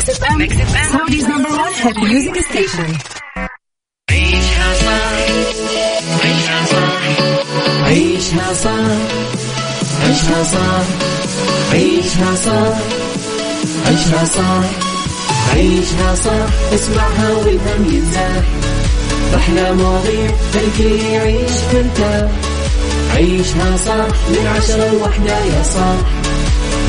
FM, Mix FM, Saudi's number one hit music station. عيشها صح عيشها صح عيشها صح عيشها صح عيشها صح عيشها صح عيشها صح اسمعها والهم ينزاح أحلى مواضيع خلي يعيش مرتاح عيشها صح من عشرة لوحدة يا صاح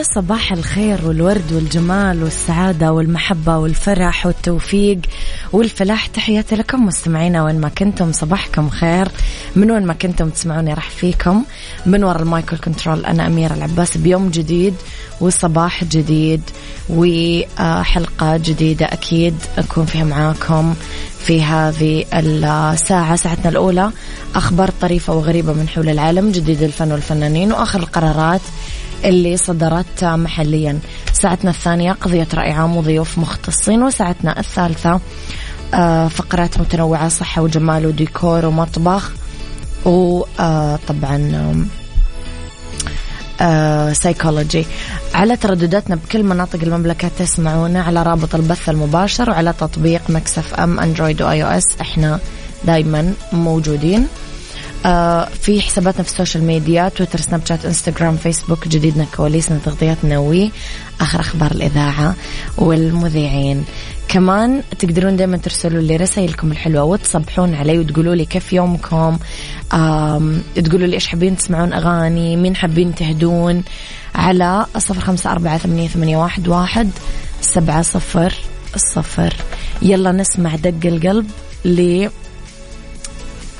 يا صباح الخير والورد والجمال والسعادة والمحبة والفرح والتوفيق والفلاح تحياتي لكم مستمعينا وين ما كنتم صباحكم خير. من وين ما كنتم تسمعوني راح فيكم. من وراء المايكل كنترول أنا أميرة العباس بيوم جديد وصباح جديد وحلقة جديدة أكيد أكون فيها معاكم في هذه الساعة ساعتنا الأولى. أخبار طريفة وغريبة من حول العالم جديد الفن والفنانين وآخر القرارات اللي صدرت محليا. ساعتنا الثانية قضية رأي عام وضيوف مختصين وساعتنا الثالثة آه، فقرات متنوعة صحة وجمال وديكور ومطبخ. وطبعا سايكولوجي على تردداتنا بكل مناطق المملكة تسمعونا على رابط البث المباشر وعلى تطبيق Mix FM Android و iOS إحنا دايما موجودين. آه في حساباتنا في ال social media تويتر سناب شات انستغرام فيسبوك جديدنا كواليسنا تغطياتنا واخر أخبار الإذاعة والمذيعين. كمان تقدرون دائما ترسلوا لي رسائلكم الحلوة وتصبحون علي وتقولوا لي كيف يومكم. تقولوا لي إيش حابين تسمعون أغاني مين حابين تهدون. على صفر خمسة أربعة ثمانية, ثمانية واحد, واحد سبعة صفر الصفر يلا نسمع دق القلب ل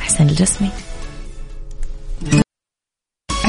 حسين الجسمي.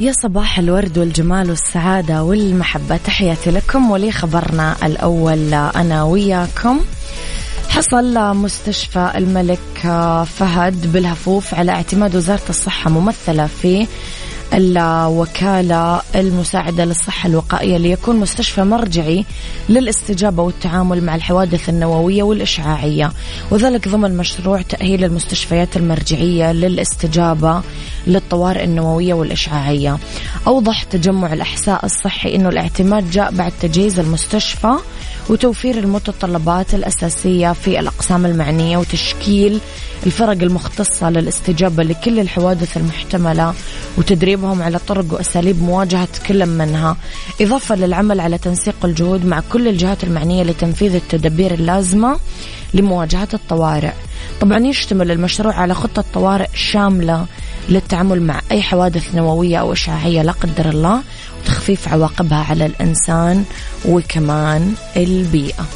يا صباح الورد والجمال والسعادة والمحبة. تحياتي لكم ولي خبرنا الأول. أنا وياكم. حصل مستشفى الملك فهد بالهفوف على اعتماد وزارة الصحة ممثلة في الوكالة المساعدة للصحة الوقائية ليكون مستشفى مرجعي للاستجابة والتعامل مع الحوادث النووية والإشعاعية. وذلك ضمن مشروع تأهيل المستشفيات المرجعية للاستجابة للطوارئ النووية والإشعاعية. أوضح تجمع الأحساء الصحي أنه الاعتماد جاء بعد تجهيز المستشفى وتوفير المتطلبات الأساسية في الأقسام المعنية وتشكيل الفرق المختصة للاستجابة لكل الحوادث المحتملة وتدريبهم على طرق وأساليب مواجهة كل منها. إضافة للعمل على تنسيق الجهود مع كل الجهات المعنية لتنفيذ التدابير اللازمة لمواجهة الطوارئ. طبعا يشتمل المشروع على خطة طوارئ شاملة للتعامل مع أي حوادث نووية أو إشعاعية لا قدر الله وتخفيف عواقبها على الإنسان وكمان البيئة.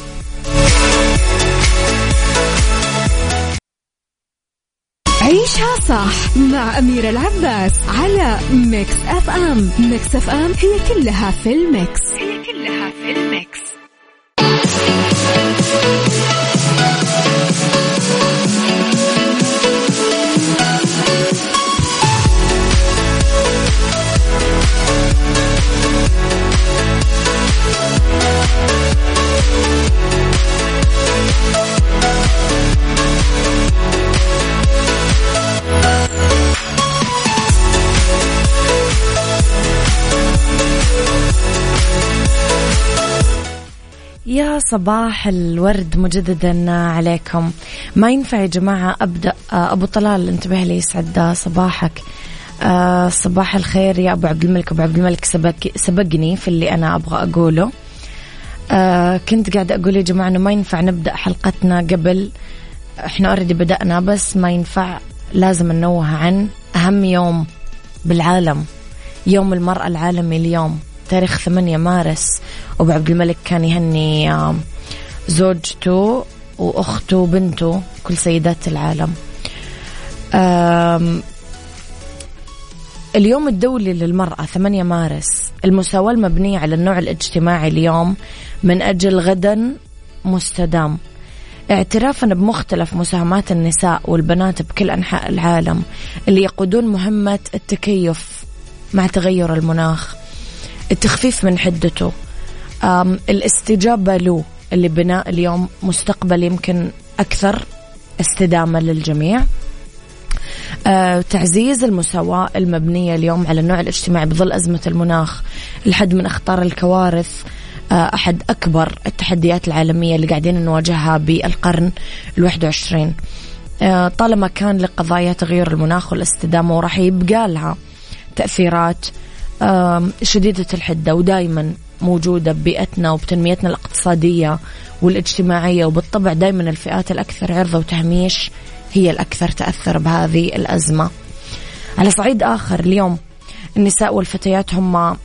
عيشها صح مع أميرة العباس على Mix FM. Mix FM هي كلها في ال mix. هي كلها في ال mix. يا صباح الورد مجددا عليكم. ما ينفع يا جماعة أبدأ آه، أبو طلال انتبه لي يسعد صباحك. آه، صباح الخير يا أبو عبد الملك. أبو عبد الملك سبق سبقني في اللي أنا أبغى أقوله. آه كنت قاعدة أقول يا جماعة إنه ما ينفع نبدأ حلقتنا قبل. إحنا أوريدي بدأنا بس ما ينفع. لازم ننوه عن أهم يوم بالعالم. يوم المرأة العالمي اليوم تاريخ 8 مارس. أبو عبد الملك كان يهني زوجته وأخته وبنته كل سيدات العالم. اليوم الدولي للمرأة 8 مارس. المساواة المبنية على النوع الاجتماعي اليوم من أجل غدا مستدام. اعترافا بمختلف مساهمات النساء والبنات بكل أنحاء العالم اللي يقودون مهمة التكيف مع تغير المناخ. التخفيف من حدته. الاستجابة له اللي بناء اليوم مستقبل يمكن أكثر استدامة للجميع. تعزيز المساواة المبنية اليوم على النوع الاجتماعي بظل أزمة المناخ. الحد من أخطار الكوارث آه، أحد أكبر التحديات العالمية اللي قاعدين نواجهها بالقرن الواحد وعشرين. آه، طالما كان لقضايا تغير المناخ والاستدامة وراح يبقى لها تأثيرات شديدة الحدة ودائما موجودة ببيئتنا وبتنميتنا الاقتصادية والاجتماعية وبالطبع دائما الفئات الأكثر عرضة وتهميش هي الأكثر تأثر بهذه الأزمة. على صعيد آخر اليوم النساء والفتيات هم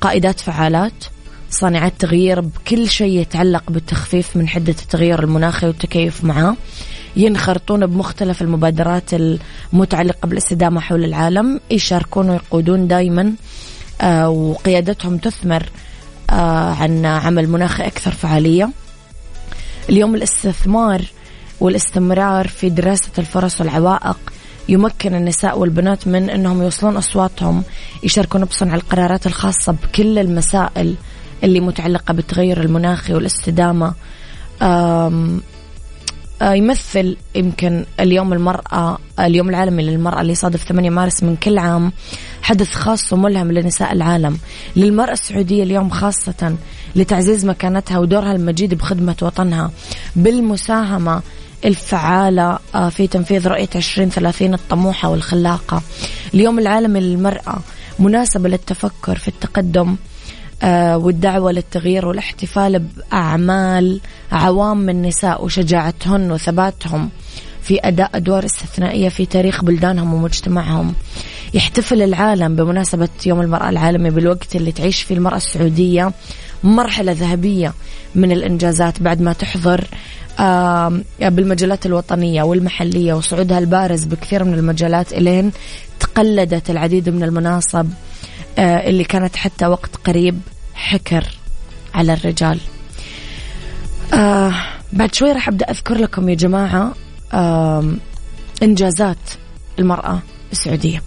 قائدات فعالات صانعات تغيير بكل شيء يتعلق بالتخفيف من حدة التغير المناخي والتكيف معه. ينخرطون بمختلف المبادرات المتعلقة بالاستدامة حول العالم يشاركون ويقودون دائما آه، وقيادتهم تثمر آه، عن عمل مناخي أكثر فعالية. اليوم الاستثمار والاستمرار في دراسة الفرص والعوائق يمكن النساء والبنات من أنهم يوصلون أصواتهم يشاركون بصنع القرارات الخاصة بكل المسائل اللي متعلقة بالتغير المناخي والاستدامة. آه، يمثل يمكن اليوم المرأة اليوم العالمي للمرأة اللي يصادف 8 مارس من كل عام حدث خاص وملهم لنساء العالم. للمرأة السعودية اليوم خاصة لتعزيز مكانتها ودورها المجيد بخدمة وطنها. بالمساهمة الفعالة في تنفيذ رؤية 2030 الطموحة والخلاقة. اليوم العالمي للمرأة مناسبة للتفكر في التقدم آه، والدعوة للتغيير والاحتفال بأعمال عوام النساء وشجاعتهن وثباتهم في أداء أدوار استثنائية في تاريخ بلدانهم ومجتمعهم. يحتفل العالم بمناسبة يوم المرأة العالمي بالوقت اللي تعيش فيه المرأة السعودية مرحلة ذهبية من الإنجازات بعد ما تحضر بالمجالات الوطنية والمحلية وصعودها البارز بكثير من المجالات إلين تقلدت العديد من المناصب آه، اللي كانت حتى وقت قريب حكر على الرجال. آه بعد شوي راح أبدأ أذكر لكم يا جماعة إنجازات المرأة السعودية.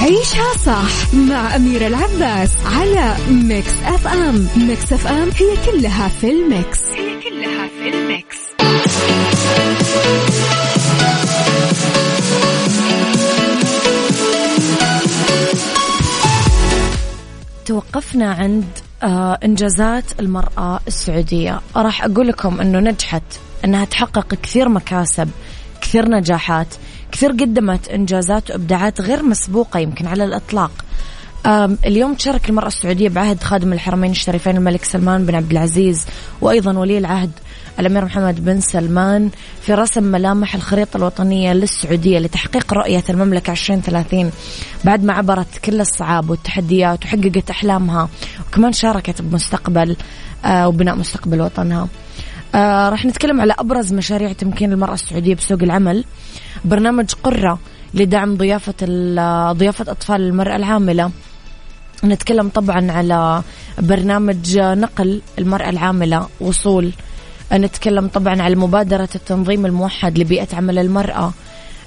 عيشها صح مع أميرة العباس على Mix FM. Mix FM هي كلها في ال Mix. هي كلها في الميكس. توقفنا عند آه إنجازات المرأة السعودية. راح أقول لكم إنه نجحت إنها تحقق كثير مكاسب كثير نجاحات. كثير قدمت إنجازات وإبداعات غير مسبوقة يمكن على الإطلاق. اليوم تشارك المرأة السعودية بعهد خادم الحرمين الشريفين الملك سلمان بن عبد العزيز وأيضا ولي العهد الأمير محمد بن سلمان في رسم ملامح الخريطة الوطنية للسعودية لتحقيق رؤية المملكة 2030 بعد ما عبرت كل الصعاب والتحديات وحققت أحلامها وكمان شاركت بمستقبل آه، وبناء مستقبل وطنها. آه راح نتكلم على أبرز مشاريع تمكين المرأة السعودية بسوق العمل. برنامج قرة لدعم ضيافة ضيافة أطفال المرأة العاملة. نتكلم طبعا على برنامج نقل المرأة العاملة وصول. نتكلم طبعا على مبادرة التنظيم الموحد لبيئة عمل المرأة.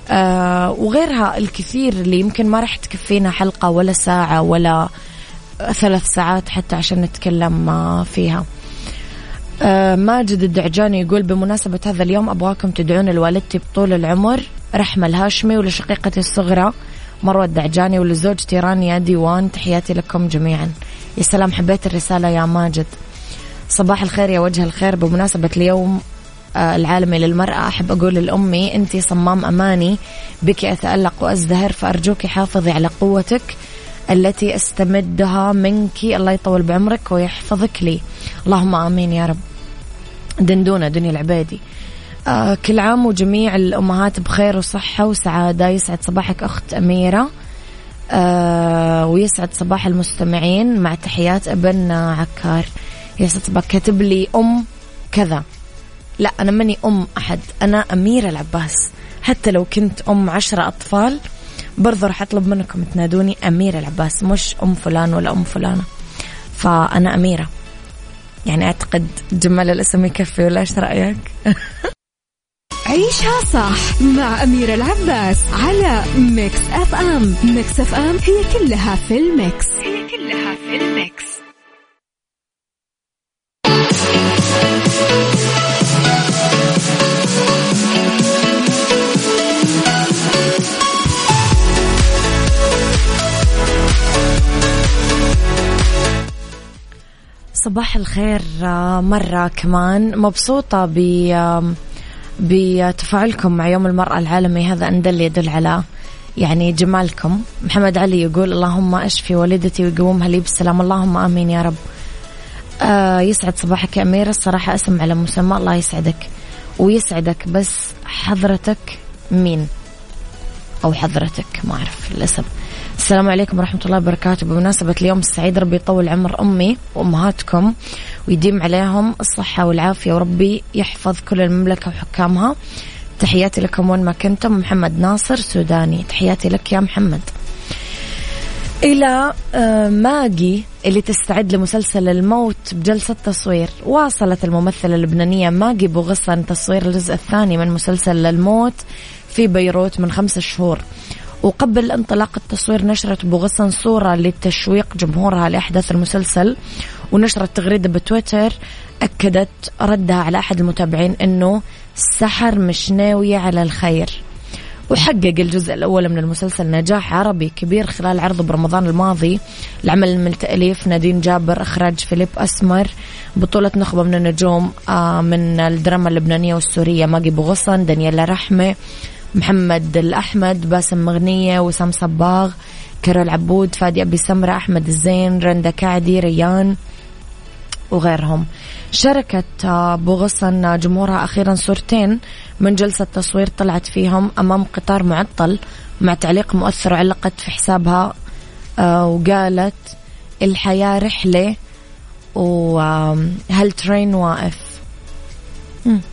آه وغيرها الكثير اللي يمكن ما راح تكفينا حلقة ولا ساعة ولا ثلاث ساعات حتى عشان نتكلم آه فيها. ماجد الدعجاني يقول بمناسبة هذا اليوم أبغاكم تدعون لوالدتي بطول العمر رحمة الهاشمي ولشقيقتي الصغرى مروة الدعجاني ولزوجتي رانيا ديوان تحياتي لكم جميعا. يا سلام حبيت الرسالة يا ماجد. صباح الخير يا وجه الخير. بمناسبة اليوم آه، العالمي للمرأة أحب أقول لأمي أنت صمام أماني بك أتألق وأزدهر فأرجوك حافظي على قوتك التي أستمدها منك. الله يطول بعمرك ويحفظك لي. اللهم آمين يا رب. دندونة دنيا العبيدي آه كل عام وجميع الأمهات بخير وصحة وسعادة. يسعد صباحك أخت أميرة. آه ويسعد صباح المستمعين مع تحيات أبن عكار. يسعد صباح كاتب لي أم كذا. لا أنا ماني أم أحد أنا أميرة العباس. حتى لو كنت أم عشرة أطفال برضو راح أطلب منكم تنادوني أميرة العباس مش أم فلان ولا أم فلانة. فأنا أميرة. يعني أعتقد جمال الاسم يكفي ولا إيش رأيك؟ عيشها صح مع أميرة العباس على Mix FM. Mix FM هي كلها في ال Mix. هي كلها في ال Mix. صباح الخير آه، مرة كمان. مبسوطة ب بتفاعلكم مع يوم المرأة العالمي. هذا أن دل يدل على يعني جمالكم. محمد علي يقول اللهم أشفي والدتي ويقومها لي بالسلام. اللهم آمين يا رب. آه يسعد صباحك يا أميرة. الصراحة أسم على مسمى. الله يسعدك ويسعدك. بس حضرتك مين؟ أو حضرتك ما أعرف الاسم السلام عليكم ورحمة الله وبركاته. بمناسبة اليوم السعيد ربي يطول عمر أمي وأمهاتكم ويديم عليهم الصحة والعافية وربي يحفظ كل المملكة وحكامها. تحياتي لكم وين ما كنتم محمد ناصر سوداني. تحياتي لك يا محمد. إلى آه، ماجي اللي تستعد لمسلسل الموت بجلسة تصوير. واصلت الممثلة اللبنانية ماجي بوغصن تصوير الجزء الثاني من مسلسل الموت في بيروت من خمسة شهور. وقبل انطلاق التصوير نشرت بوغصن صورة لتشويق جمهورها لأحداث المسلسل ونشرت تغريدة بتويتر أكدت ردها على أحد المتابعين أنه السحر مش ناوية على الخير. وحقق الجزء الأول من المسلسل نجاح عربي كبير خلال عرضه برمضان الماضي. العمل من تأليف نادين جابر إخراج فيليب أسمر بطولة نخبة من النجوم آه، من الدراما اللبنانية والسورية ماجي بوغصن دانييلا رحمة محمد الأحمد باسم مغنية وسام صباغ كرول عبود فادي أبي سمرة أحمد الزين رندا كعدي ريان وغيرهم. شاركت بوغصن جمهورها أخيرا صورتين من جلسة تصوير طلعت فيهم أمام قطار معطل مع تعليق مؤثر علقت في حسابها آه، وقالت الحياة رحلة وهل ترين واقف؟ عيشها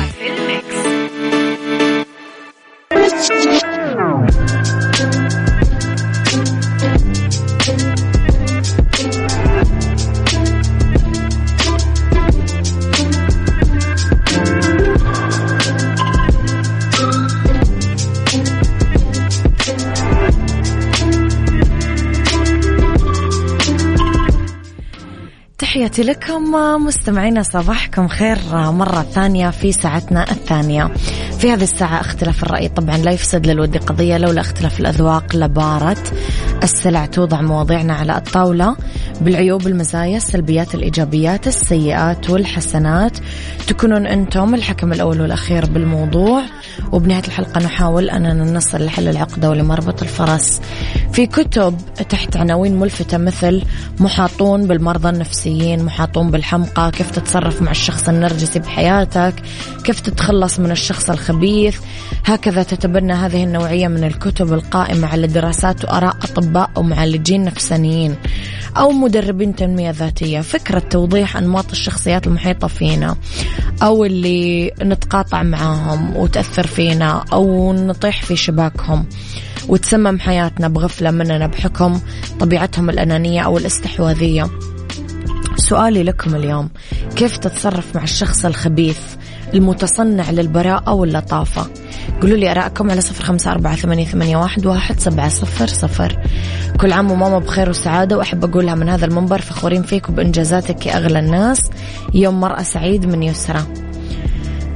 لكم مستمعينا صباحكم خير مرة ثانية في ساعتنا الثانية. في هذه الساعة اختلاف الرأي طبعا لا يفسد للود قضية لولا اختلاف الأذواق لبارة السلع توضع مواضيعنا على الطاولة بالعيوب المزايا السلبيات الإيجابيات السيئات والحسنات. تكونون أنتم الحكم الأول والأخير بالموضوع. وبنهاية الحلقة نحاول أننا نصل لحل العقدة ولمربط الفرس. في كتب تحت عناوين ملفتة مثل محاطون بالمرضى النفسيين محاطون بالحمقى كيف تتصرف مع الشخص النرجسي بحياتك كيف تتخلص من الشخص الخبيث. هكذا تتبنى هذه النوعية من الكتب القائمة على دراسات وآراء أطباء أو معالجين نفسانيين. أو مدربين تنمية ذاتية. فكرة توضيح أنماط الشخصيات المحيطة فينا أو اللي نتقاطع معاهم وتأثر فينا أو نطيح في شباكهم وتسمم حياتنا بغفلة مننا بحكم طبيعتهم الأنانية أو الإستحواذية. سؤالي لكم اليوم كيف تتصرف مع الشخص الخبيث المتصنع للبراءة واللطافة. قولوا لي أراءكم على صفر خمسة أربعة ثمانية, واحد سبعة صفر صفر. كل عام وماما بخير وسعادة وأحب أقولها من هذا المنبر فخورين فيك وبإنجازاتك يا أغلى الناس. يوم مرأة سعيد من يسرى.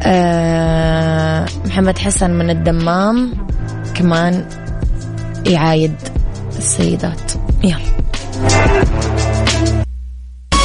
أه محمد حسن من الدمام كمان يعايد السيدات. يلا.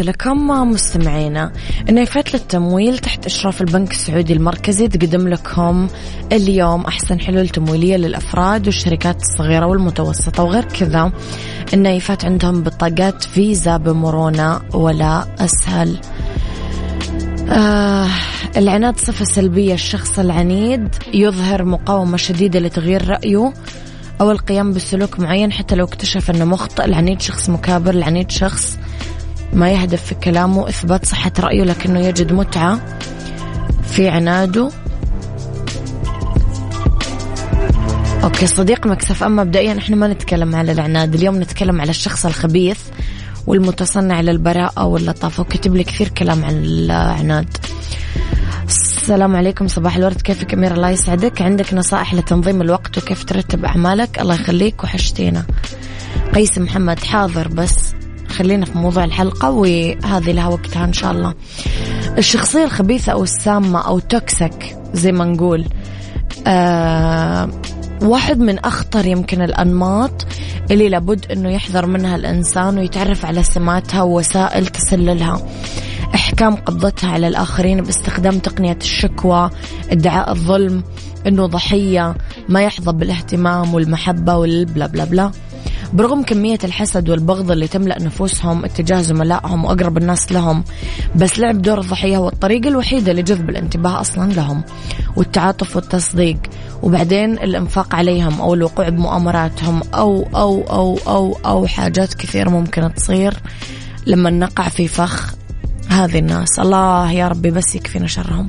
لكم مستمعينا النايفات للتمويل تحت إشراف البنك السعودي المركزي تقدم لكم اليوم أحسن حلول تمويلية للأفراد والشركات الصغيرة والمتوسطة وغير كذا. النايفات عندهم بطاقات فيزا بمرونة ولا أسهل. آه العناد صفة سلبية الشخص العنيد يظهر مقاومة شديدة لتغيير رأيه أو القيام بسلوك معين حتى لو اكتشف أنه مخطئ. العنيد شخص مكابر العنيد شخص ما يهدف في كلامه إثبات صحة رأيه لكنه يجد متعة في عناده. okay صديق Mix FM مبدئيا إحنا ما نتكلم على العناد اليوم نتكلم على الشخص الخبيث والمتصنع للبراءة واللطافة وكتب لي كثير كلام عن العناد. السلام عليكم صباح الورد كيفك أمير الله يسعدك. عندك نصائح لتنظيم الوقت وكيف ترتب أعمالك؟ الله يخليك وحشتينا. قيس محمد حاضر بس. خلينا في موضوع الحلقة وهذه لها وقتها إن شاء الله. الشخصية الخبيثة أو السامة أو توكسيك زي ما نقول آه واحد من أخطر يمكن الأنماط اللي لابد أنه يحذر منها الإنسان ويتعرف على سماتها ووسائل تسللها. إحكام قبضتها على الآخرين باستخدام تقنية الشكوى ادعاء الظلم أنه ضحية ما يحظى بالاهتمام والمحبة والبلا بلا بلا. برغم كمية الحسد والبغض اللي تملأ نفوسهم اتجاه زملائهم وأقرب الناس لهم بس لعب دور الضحية هو الطريقة الوحيدة لجذب الانتباه أصلا لهم والتعاطف والتصديق. وبعدين الإنفاق عليهم أو الوقوع بمؤامراتهم أو أو أو أو أو حاجات كثيرة ممكن تصير لما نقع في فخ هذه الناس. الله يا ربي بس يكفينا شرهم.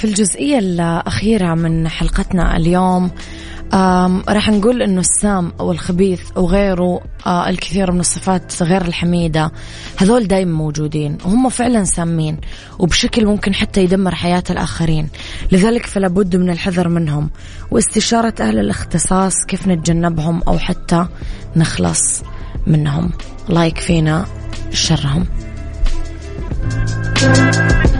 في الجزئية الأخيرة من حلقتنا اليوم راح نقول إنه السام أو الخبيث أو غيره آه الكثير من الصفات غير الحميدة هذول دايما موجودين وهم فعلا سامين وبشكل ممكن حتى يدمر حياة الآخرين. لذلك فلا بد من الحذر منهم واستشارة أهل الاختصاص كيف نتجنبهم أو حتى نخلص منهم. الله يكفينا شرهم. عيشها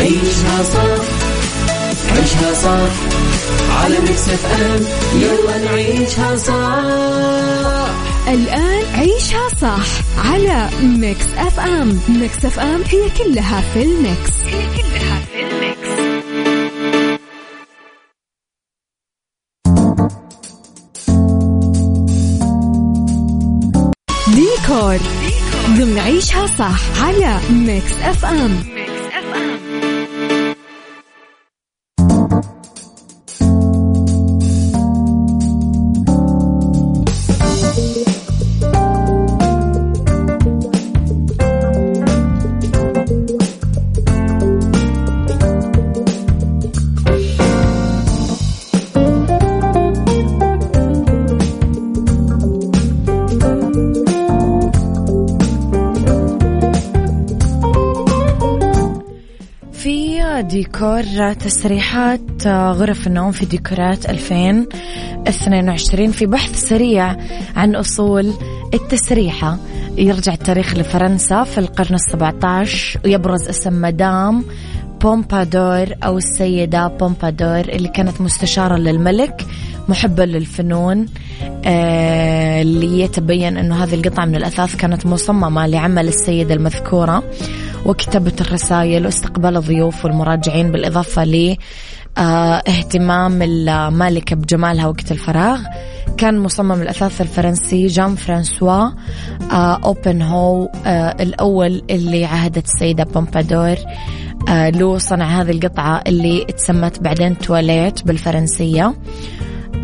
عيشها صح عيشها صح على Mix FM يلا نعيشها صح الآن عيشها صح على Mix FM. Mix FM هي كلها في ال Mix. هي كلها في ال Mix. ديكور. ضمن عيشها صح على Mix FM. Mix ديكور تسريحات غرف النوم في ديكورات 2022 في بحث سريع عن أصول التسريحة. يرجع التاريخ لفرنسا في القرن السبعة عشر ويبرز اسم مدام بومبادور أو السيدة بومبادور اللي كانت مستشارة للملك محبة للفنون آه اللي يتبين أنه هذه القطعة من الأثاث كانت مصممة لعمل السيدة المذكورة. وكتابة الرسائل واستقبال الضيوف والمراجعين بالإضافة ل آه، اهتمام المالكة بجمالها وقت الفراغ. كان مصمم الأثاث الفرنسي جان فرانسوا آه، أوبن هو آه، الأول اللي عهدت السيدة بومبادور آه، له صنع هذه القطعة اللي اتسمت بعدين تواليت بالفرنسية.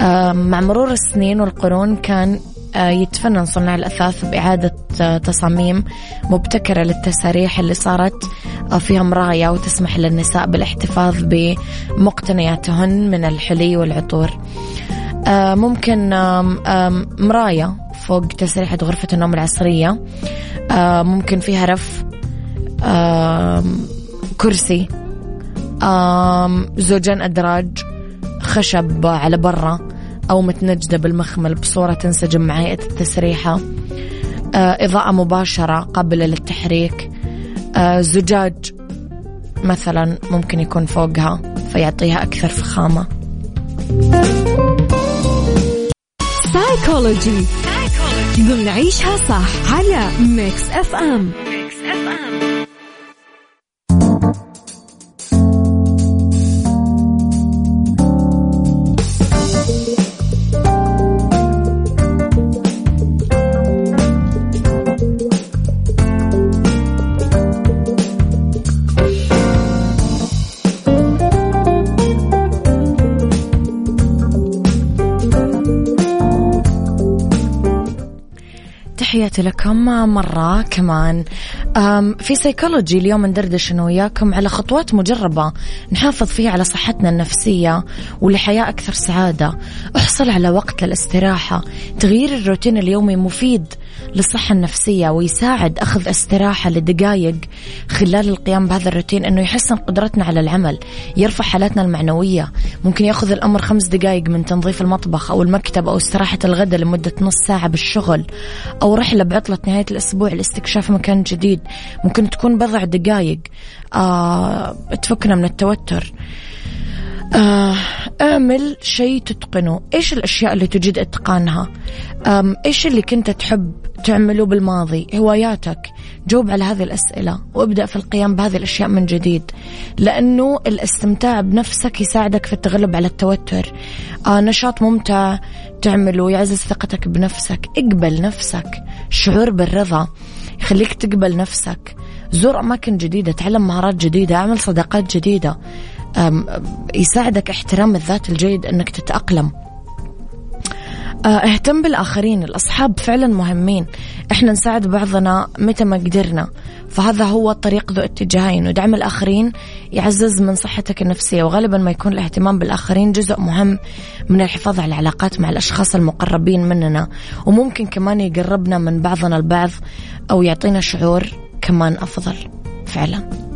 آه، مع مرور السنين والقرون كان آه، يتفنن صناع الأثاث بإعادة آه، تصاميم مبتكرة للتساريح اللي صارت آه، فيها مراية وتسمح للنساء بالاحتفاظ بمقتنياتهن من الحلي والعطور. آه، ممكن مراية فوق تسريحة غرفة النوم العصرية. آه، ممكن فيها رف كرسي زوجين أدراج خشب على برا أو متنجدة بالمخمل بصورة تنسجم مع هيئة التسريحة. آه، إضاءة مباشرة قابلة للتحريك. آه، زجاج مثلا ممكن يكون فوقها فيعطيها أكثر فخامة. سايكولوجي ضمن عيشها صح على Mix FM تحياتي لكم مرة كمان. في سيكولوجي اليوم ندردش أنا وياكم على خطوات مجربة نحافظ فيها على صحتنا النفسية ولحياة أكثر سعادة. احصل على وقت للاستراحة. تغيير الروتين اليومي مفيد. للصحة النفسية ويساعد أخذ استراحة لدقائق خلال القيام بهذا الروتين أنه يحسن قدرتنا على العمل يرفع حالاتنا المعنوية ممكن يأخذ الأمر خمس دقائق من تنظيف المطبخ أو المكتب أو استراحة الغداء لمدة نص ساعة بالشغل أو رحلة بعطلة نهاية الأسبوع لاستكشاف مكان جديد. ممكن تكون بضع دقائق آه تفكنا من التوتر. آه اعمل شيء تتقنه. إيش الأشياء اللي تجد إتقانها؟ إيش اللي كنت تحب تعمله بالماضي؟ هواياتك. جاوب على هذه الأسئلة وابدأ في القيام بهذه الأشياء من جديد لأنه الاستمتاع بنفسك يساعدك في التغلب على التوتر. آه نشاط ممتع تعمله يعزز ثقتك بنفسك. اقبل نفسك. الشعور بالرضا يخليك تقبل نفسك. زور أماكن جديدة تعلم مهارات جديدة اعمل صداقات جديدة. يساعدك احترام الذات الجيد إنك تتأقلم. آه، اهتم بالآخرين الأصحاب فعلا مهمين. إحنا نساعد بعضنا متى ما قدرنا. فهذا هو الطريق ذو اتجاهين ودعم الآخرين يعزز من صحتك النفسية. وغالبا ما يكون الاهتمام بالآخرين جزء مهم من الحفاظ على العلاقات مع الأشخاص المقربين مننا. وممكن كمان يقربنا من بعضنا البعض أو يعطينا شعور كمان أفضل. فعلا.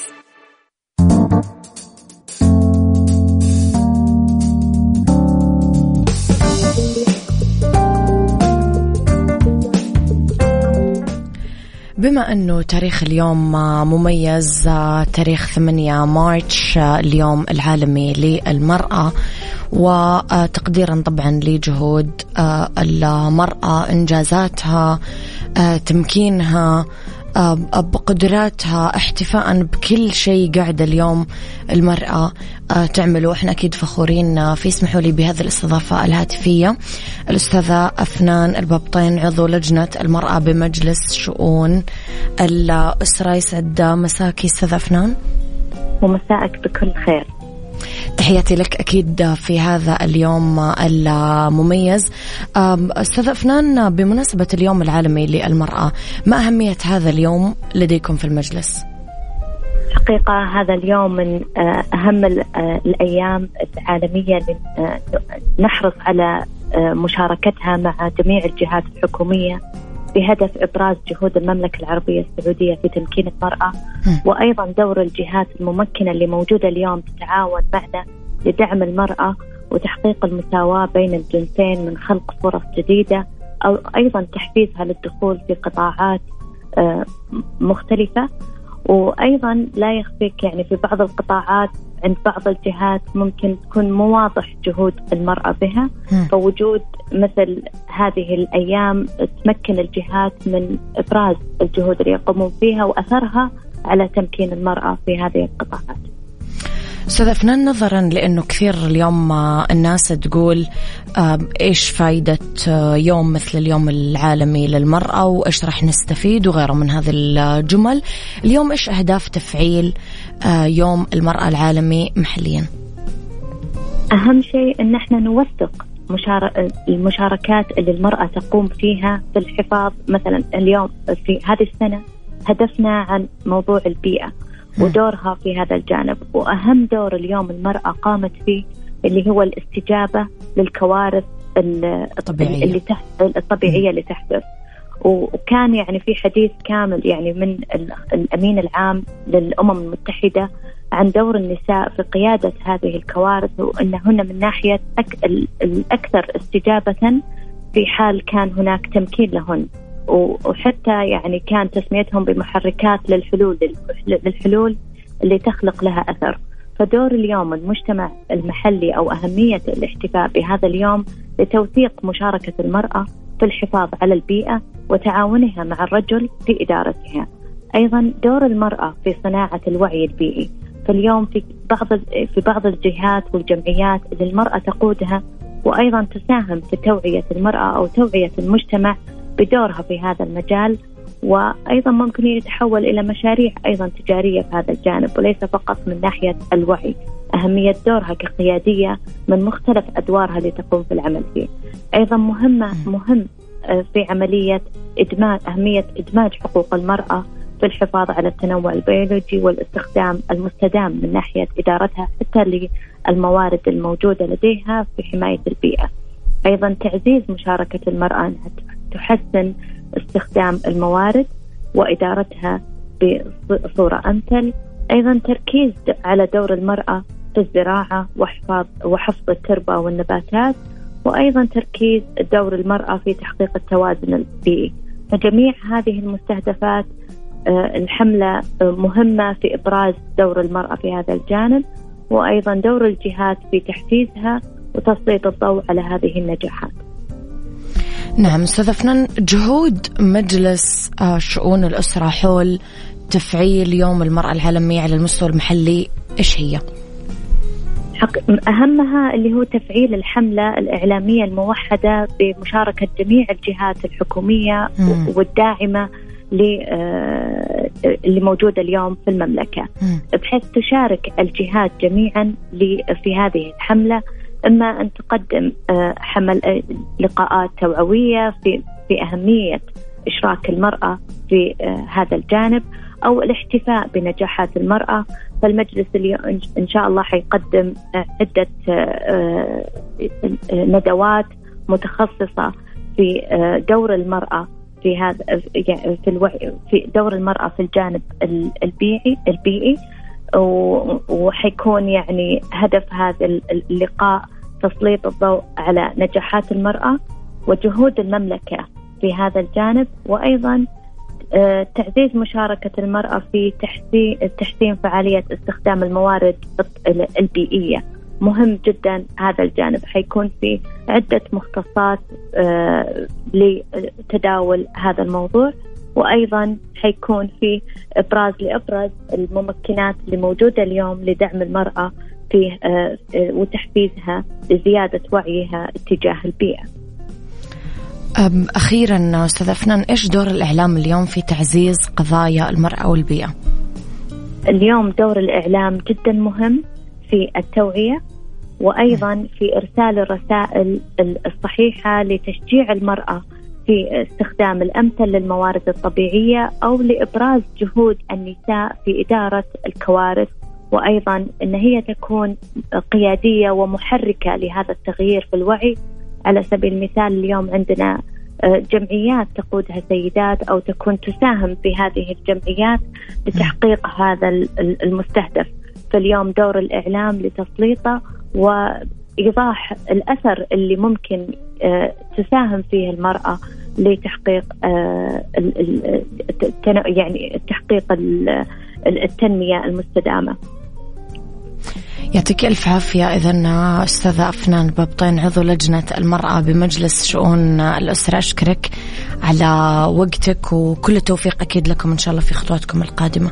بما أنه تاريخ اليوم مميز تاريخ 8 مارتش اليوم العالمي للمرأة وتقديرا طبعا لجهود المرأة إنجازاتها تمكينها بقدراتها احتفاء بكل شيء قاعدة اليوم المرأة تعمله. إحنا أكيد فخورين في اسمحوا لي بهذه الاستضافة الهاتفية. الأستاذة أفنان البابطين عضو لجنة المرأة بمجلس شؤون الأسرة. يسعد مساكي أستاذة أفنان. ومساءك بكل خير. تحياتي لك أكيد في هذا اليوم المميز أستاذ أفنان بمناسبة اليوم العالمي للمرأة ما أهمية هذا اليوم لديكم في المجلس؟ حقيقة هذا اليوم من أهم الأيام العالمية نحرص على مشاركتها مع جميع الجهات الحكومية بهدف إبراز جهود المملكة العربية السعودية في تمكين المرأة وأيضا دور الجهات الممكنة اللي موجودة اليوم تتعاون معنا لدعم المرأة وتحقيق المساواة بين الجنسين من خلق فرص جديدة أو أيضا تحفيزها للدخول في قطاعات مختلفة. وأيضا لا يخفيك يعني في بعض القطاعات عند بعض الجهات ممكن تكون مو واضح جهود المرأة بها. فوجود مثل هذه الأيام تمكن الجهات من إبراز الجهود اللي يقومون فيها وأثرها على تمكين المرأة في هذه القطاعات أستاذ افنان نظرا لأنه كثير اليوم الناس تقول إيش فائده يوم مثل اليوم العالمي للمرأة وإيش راح نستفيد وغيره من هذه الجمل. اليوم إيش أهداف تفعيل يوم المرأة العالمي محليا؟ أهم شيء إن إحنا نوثق المشاركات اللي المرأة تقوم فيها في الحفاظ. مثلا اليوم في هذه السنة هدفنا عن موضوع البيئة. ودورها في هذا الجانب. وأهم دور اليوم المرأة قامت فيه اللي هو الاستجابة للكوارث الطبيعية. اللي تحصل الطبيعية اللي تحدث. وكان يعني في حديث كامل يعني من الأمين العام للأمم المتحدة عن دور النساء في قيادة هذه الكوارث وانهن من ناحية الأكثر استجابة في حال كان هناك تمكين لهن. وحتى يعني كان تسميتهم بمحركات للحلول للحلول اللي تخلق لها أثر فدور اليوم المجتمع المحلي أو أهمية الاحتفاء بهذا اليوم لتوثيق مشاركة المرأة في الحفاظ على البيئة وتعاونها مع الرجل في إدارتها. أيضا دور المرأة في صناعة الوعي البيئي. فاليوم في بعض في بعض الجهات والجمعيات اللي المرأة تقودها وأيضا تساهم في توعية المرأة أو توعية المجتمع بدورها في هذا المجال وأيضا ممكن يتحول إلى مشاريع أيضا تجارية في هذا الجانب وليس فقط من ناحية الوعي أهمية دورها كقيادية من مختلف أدوارها اللي تقوم في العمل فيه. أيضا مهمة مهم آه، في عملية ادماج أهمية إدماج حقوق المرأة في الحفاظ على التنوع البيولوجي والاستخدام المستدام من ناحية إدارتها حتى للموارد الموجودة لديها في حماية البيئة. أيضا تعزيز مشاركة المرأة انها تحسن استخدام الموارد وإدارتها بصورة أمثل. أيضا تركيز على دور المرأة في الزراعة وحفاظ وحفظ التربة والنباتات وأيضا تركيز دور المرأة في تحقيق التوازن البيئي. فجميع هذه المستهدفات آه، الحملة آه، مهمة في إبراز دور المرأة في هذا الجانب وأيضا دور الجهات في تحفيزها وتسليط الضوء على هذه النجاحات. نعم أستاذ فنان جهود مجلس آه، شؤون الأسرة حول تفعيل يوم المرأة العالمي على المستوى المحلي إيش هي؟ حق أهمها اللي هو تفعيل الحملة الإعلامية الموحدة بمشاركة جميع الجهات الحكومية مم. والداعمة اللي موجودة اليوم في المملكة بحيث تشارك الجهات جميعا في هذه الحملة إما أن تقدم حمل لقاءات توعوية في في أهمية إشراك المرأة في هذا الجانب أو الاحتفاء بنجاحات المرأة. فالمجلس إن شاء الله حيقدم عدة ندوات متخصصة في دور المرأة في هذا في الوعي في دور المرأة في الجانب البيئي البيئي. وحيكون يعني هدف هذا اللقاء تسليط الضوء على نجاحات المرأة وجهود المملكة في هذا الجانب وأيضا آه، تعزيز مشاركة المرأة في تحسين فعالية استخدام الموارد البيئية. مهم جدا هذا الجانب. حيكون في عدة مختصات آه، لتداول هذا الموضوع وأيضا حيكون في إبراز لأبرز الممكنات اللي موجودة اليوم لدعم المرأة في آه، وتحفيزها لزيادة وعيها تجاه البيئة أخيرا أستاذ أفنان إيش دور الإعلام اليوم في تعزيز قضايا المرأة والبيئة؟ اليوم دور الإعلام جدا مهم في التوعية وأيضا في إرسال الرسائل الصحيحة لتشجيع المرأة في استخدام الأمثل للموارد الطبيعية أو لإبراز جهود النساء في إدارة الكوارث وأيضا أن هي تكون قيادية ومحركة لهذا التغيير في الوعي على سبيل المثال اليوم عندنا آه، جمعيات تقودها سيدات أو تكون تساهم في هذه الجمعيات لتحقيق هذا المستهدف فاليوم دور الإعلام لتسليطه وإيضاح الأثر اللي ممكن آه، تساهم فيه المرأة لتحقيق آه، يعني تحقيق التنمية المستدامة. يعطيك ألف عافية. إذا أستاذة أفنان بابطين عضو لجنة المرأة بمجلس شؤون الأسرة أشكرك على وقتك وكل التوفيق أكيد لكم إن شاء الله في خطواتكم القادمة.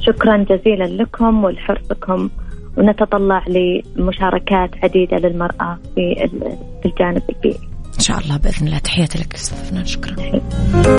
شكرا جزيلا لكم ولحرصكم ونتطلع لمشاركات عديدة للمرأة في الجانب البيئي. إن شاء الله بإذن الله. تحياتي لك أستاذ أفنان. شكرا.